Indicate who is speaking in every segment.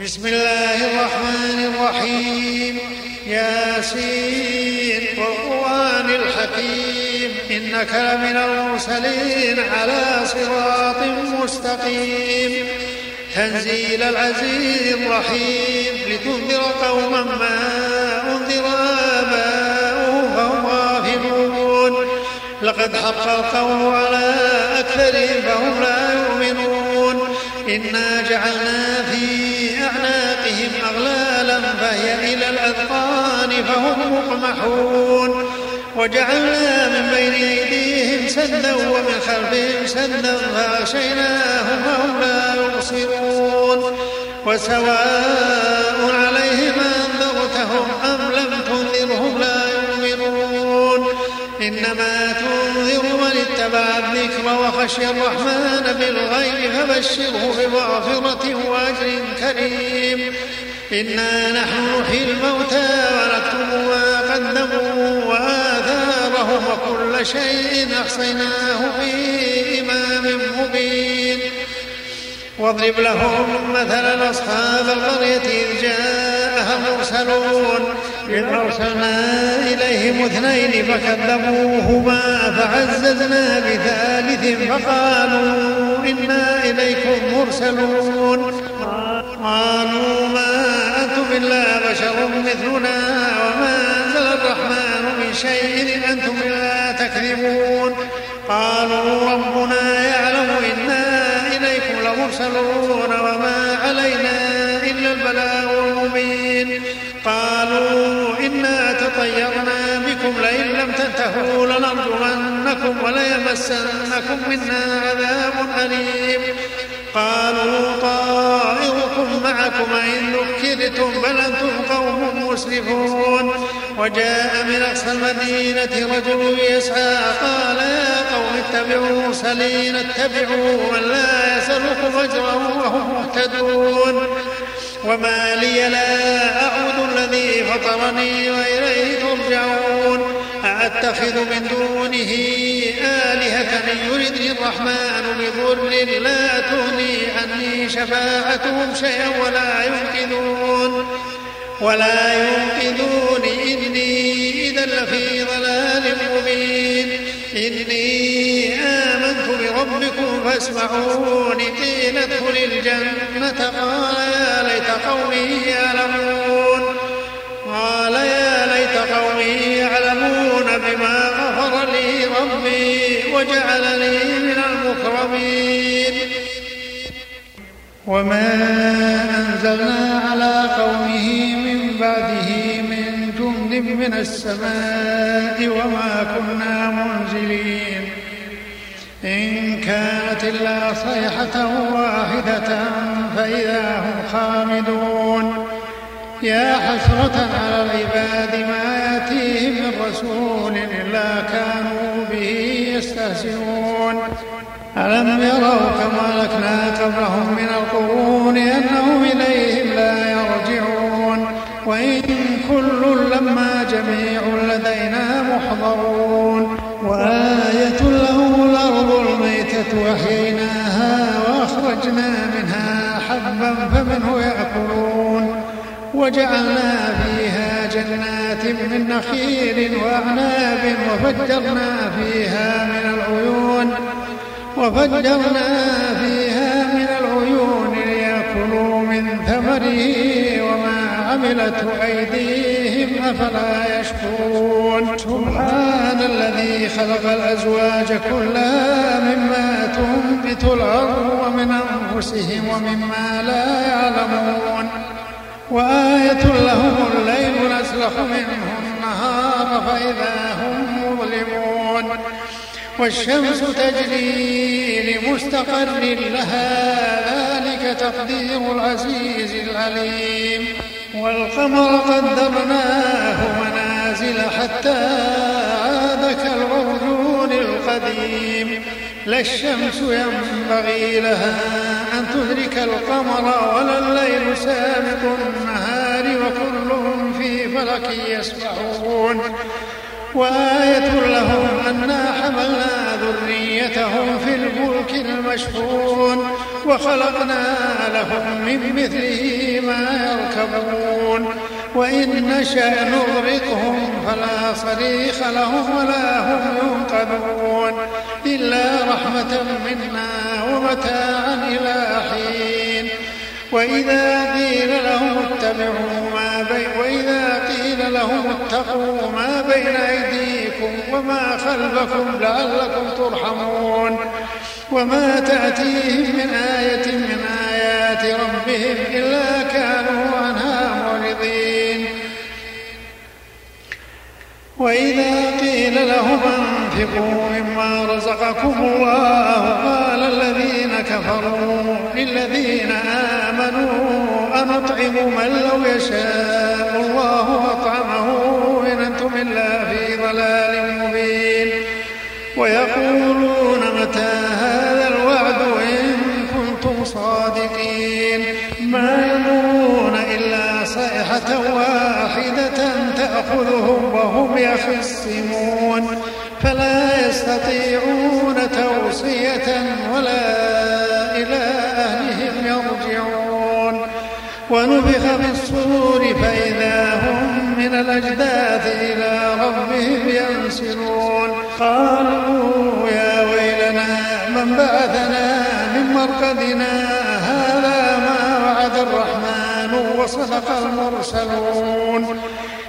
Speaker 1: بسم الله الرحمن الرحيم يا ياسين والقرآن الحكيم إنك لمن المرسلين على صراط مستقيم تنزيل العزيز الرحيم لتنذر قوما ما أنذر آباؤهم فهم غافلون لقد حق القول على أكثرهم فهم لا يؤمنون إنا جعلنا فيه فهي إلى الأذقان فهم مقمحون وجعلنا من بين أيديهم سدا ومن خلفهم سدا فأغشيناهم فهم لا يبصرون وسواء عليهم أنذرتهم أم لم تنذرهم لا يؤمنون إنما تنذر من اتبع الذكر وخشي الرحمن بالغيب فبشره بمغفرة وأجر كريم إنا نحن نحيي الموتى ونكتب ما قدموا وآثارهم وكل شيء أحصيناه في إمام مبين واضرب لهم مثلا أصحاب القرية إذ جاءها المرسلون إذ أرسلنا إليهم اثنين فكذبوهما فعززنا بثالث فقالوا إنا إليكم مرسلون قالوا ما إلا بشر مثلنا وما أنزل الرحمن من شيء إن أنتم إلا تكذبون قالوا ربنا يعلم إنا إليكم لمرسلون وما علينا إلا البلاغ المبين قالوا إنا تطيرنا بكم لئن لم تنتهوا لنرجمنكم وليمسنكم منا عذاب أليم قالوا طائركم معكم إن غضبتم بل أنتم قوم مسرفون وجاء من أقصى المدينة رجل يسعى قال يا قوم اتبعوا المرسلين اتبعوا من لا يسألكم أجرا وهم مهتدون وما لي لا أعبد الذي فطرني وإليه ترجعون أتخذ من دونه آلهة إن يردني الرحمن بضر لا تغني عني شفاعتهم شيئا ولا ينقذون ولا ينقذون إني إذا لفي ضلال مبين إني آمنت بربكم فاسمعون قيل ادخل الجنة قال يا ليت قومي يعلمون قال يا ليت قومي بما غفر لي ربي وجعلني من المكرمين وما أنزلنا على قومه من بعده من جند من السماء وما كنا منزلين إن كانت إلا صيحة واحدة فإذا هم خامدون يا حسرة على العباد ما يأتيهم رسول إلا كانوا به يستهزئون ألم يروا كما لكنا قبلهم من القرون أنهم إليهم لا يرجعون وإن كل لما جميع لدينا محضرون وآية لهم الأرض الميتة أحييناها وأخرجنا منها حبا فمنه يأكلون وجعلنا فيها جنات من نخيل وأعناب وفجرنا فيها من العيون وفجرنا فيها من العيون ليأكلوا من ثمره وما عملته أيديهم أفلا يشكرون سبحان الذي خلق الأزواج كلها مما تنبت الأرض ومن أنفسهم ومما لا يعلمون وآية لهم الليل نسلخ منه النهار فإذا هم مظلمون والشمس تجري لمستقر لها ذلك تقدير العزيز العليم والقمر قدرناه منازل حتى عاد كالعرجون القديم لا الشمس ينبغي لها تدرك القمر ولا الليل سابق النهار وكلهم في فلك يسبحون وآية لهم أنا حملنا ذريتهم في الفلك المشحون وخلقنا لهم من مثله ما يركبون وإن نشأ نغرقهم فلا صريخ لهم ولا هم ينقذون إلا رحمة منا متاعا إلى حين وإذا قيل لهم اتبعوا ما بين وإذا قيل لهم اتقوا ما بين أيديكم وما خلفكم لعلكم ترحمون وما تأتيهم من آية من آيات ربهم إلا كانوا عنها معرضين وإذا قيل لهم وأنفقوا مما رزقكم الله قال الذين كفروا للذين آمنوا أنطعم من لو يشاء الله أطعمه إن أنتم إلا في ضلال مبين ويقولون متى هذا الوعد إن كنتم صادقين ما يمرون إلا صيحة واحدة تأخذهم وهم يخصمون فلا يستطيعون توصية ولا إلى أهلهم يرجعون ونفخ في الصور فإذا هم من الأجداث إلى ربهم ينسلون قالوا يا ويلنا من بعثنا من مرقدنا هذا ما وعد الرحمن وصدق المرسلون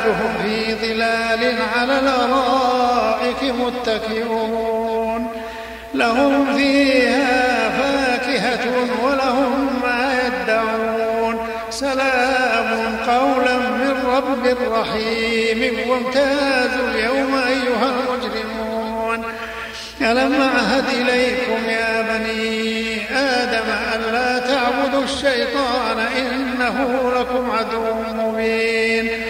Speaker 1: أزواجهم في ظلال على الأرائك متكئون لهم فيها فاكهة ولهم ما يدعون سلام قولا من رب رحيم وامتازوا اليوم أيها المجرمون ألم أعهد إليكم يا بني آدم ألا تعبدوا الشيطان إنه لكم عدو مبين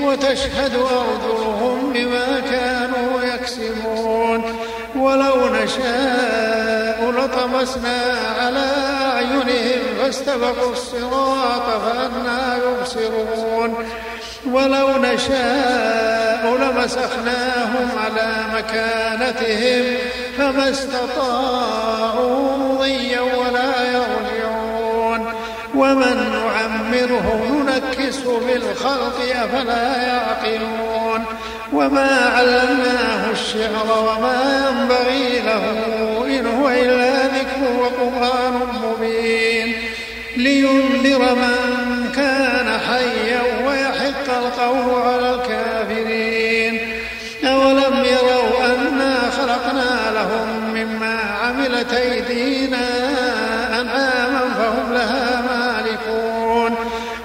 Speaker 1: وتشهد أرجلهم بما كانوا يكسبون ولو نشاء لطمسنا على أعينهم فاستبقوا الصراط فأنا يبصرون ولو نشاء لمسخناهم على مكانتهم فما استطاعوا مضيا ولا يرجعون ومن نعمرهم ينكس في الخلق أفلا يعقلون وما علمناه الشعر وما ينبغي له إن هو إلا ذكر وقرآن مبين لينذر من كان حيا ويحق القول على الكافرين أولم يروا أنا خلقنا لهم مما عملت أيدينا أنعاما فهم لها مالكون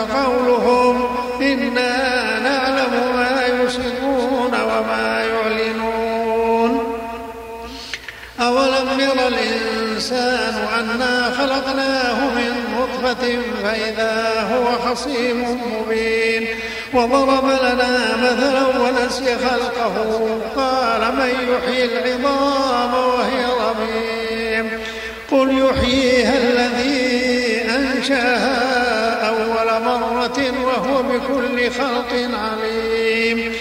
Speaker 1: قولهم إنا نعلم ما يسرون وما يعلنون أولم ير الإنسان أنا خلقناه من نطفة فإذا هو خصيم مبين وضرب لنا مثلا ونسي خلقه قال من يحيي العظام وهي رميم قل يحييها الذي شاء أول مرة وهو بكل خلق عليم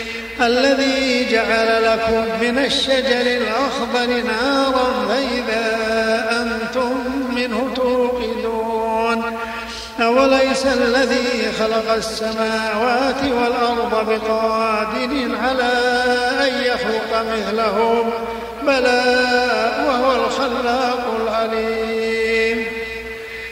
Speaker 1: الذي جعل لكم من الشجر الأخضر نارا فإذا أنتم منه توقدون أوليس الذي خلق السماوات والأرض بقادر على أن يخلق مثلهم بلى وهو الخلاق العليم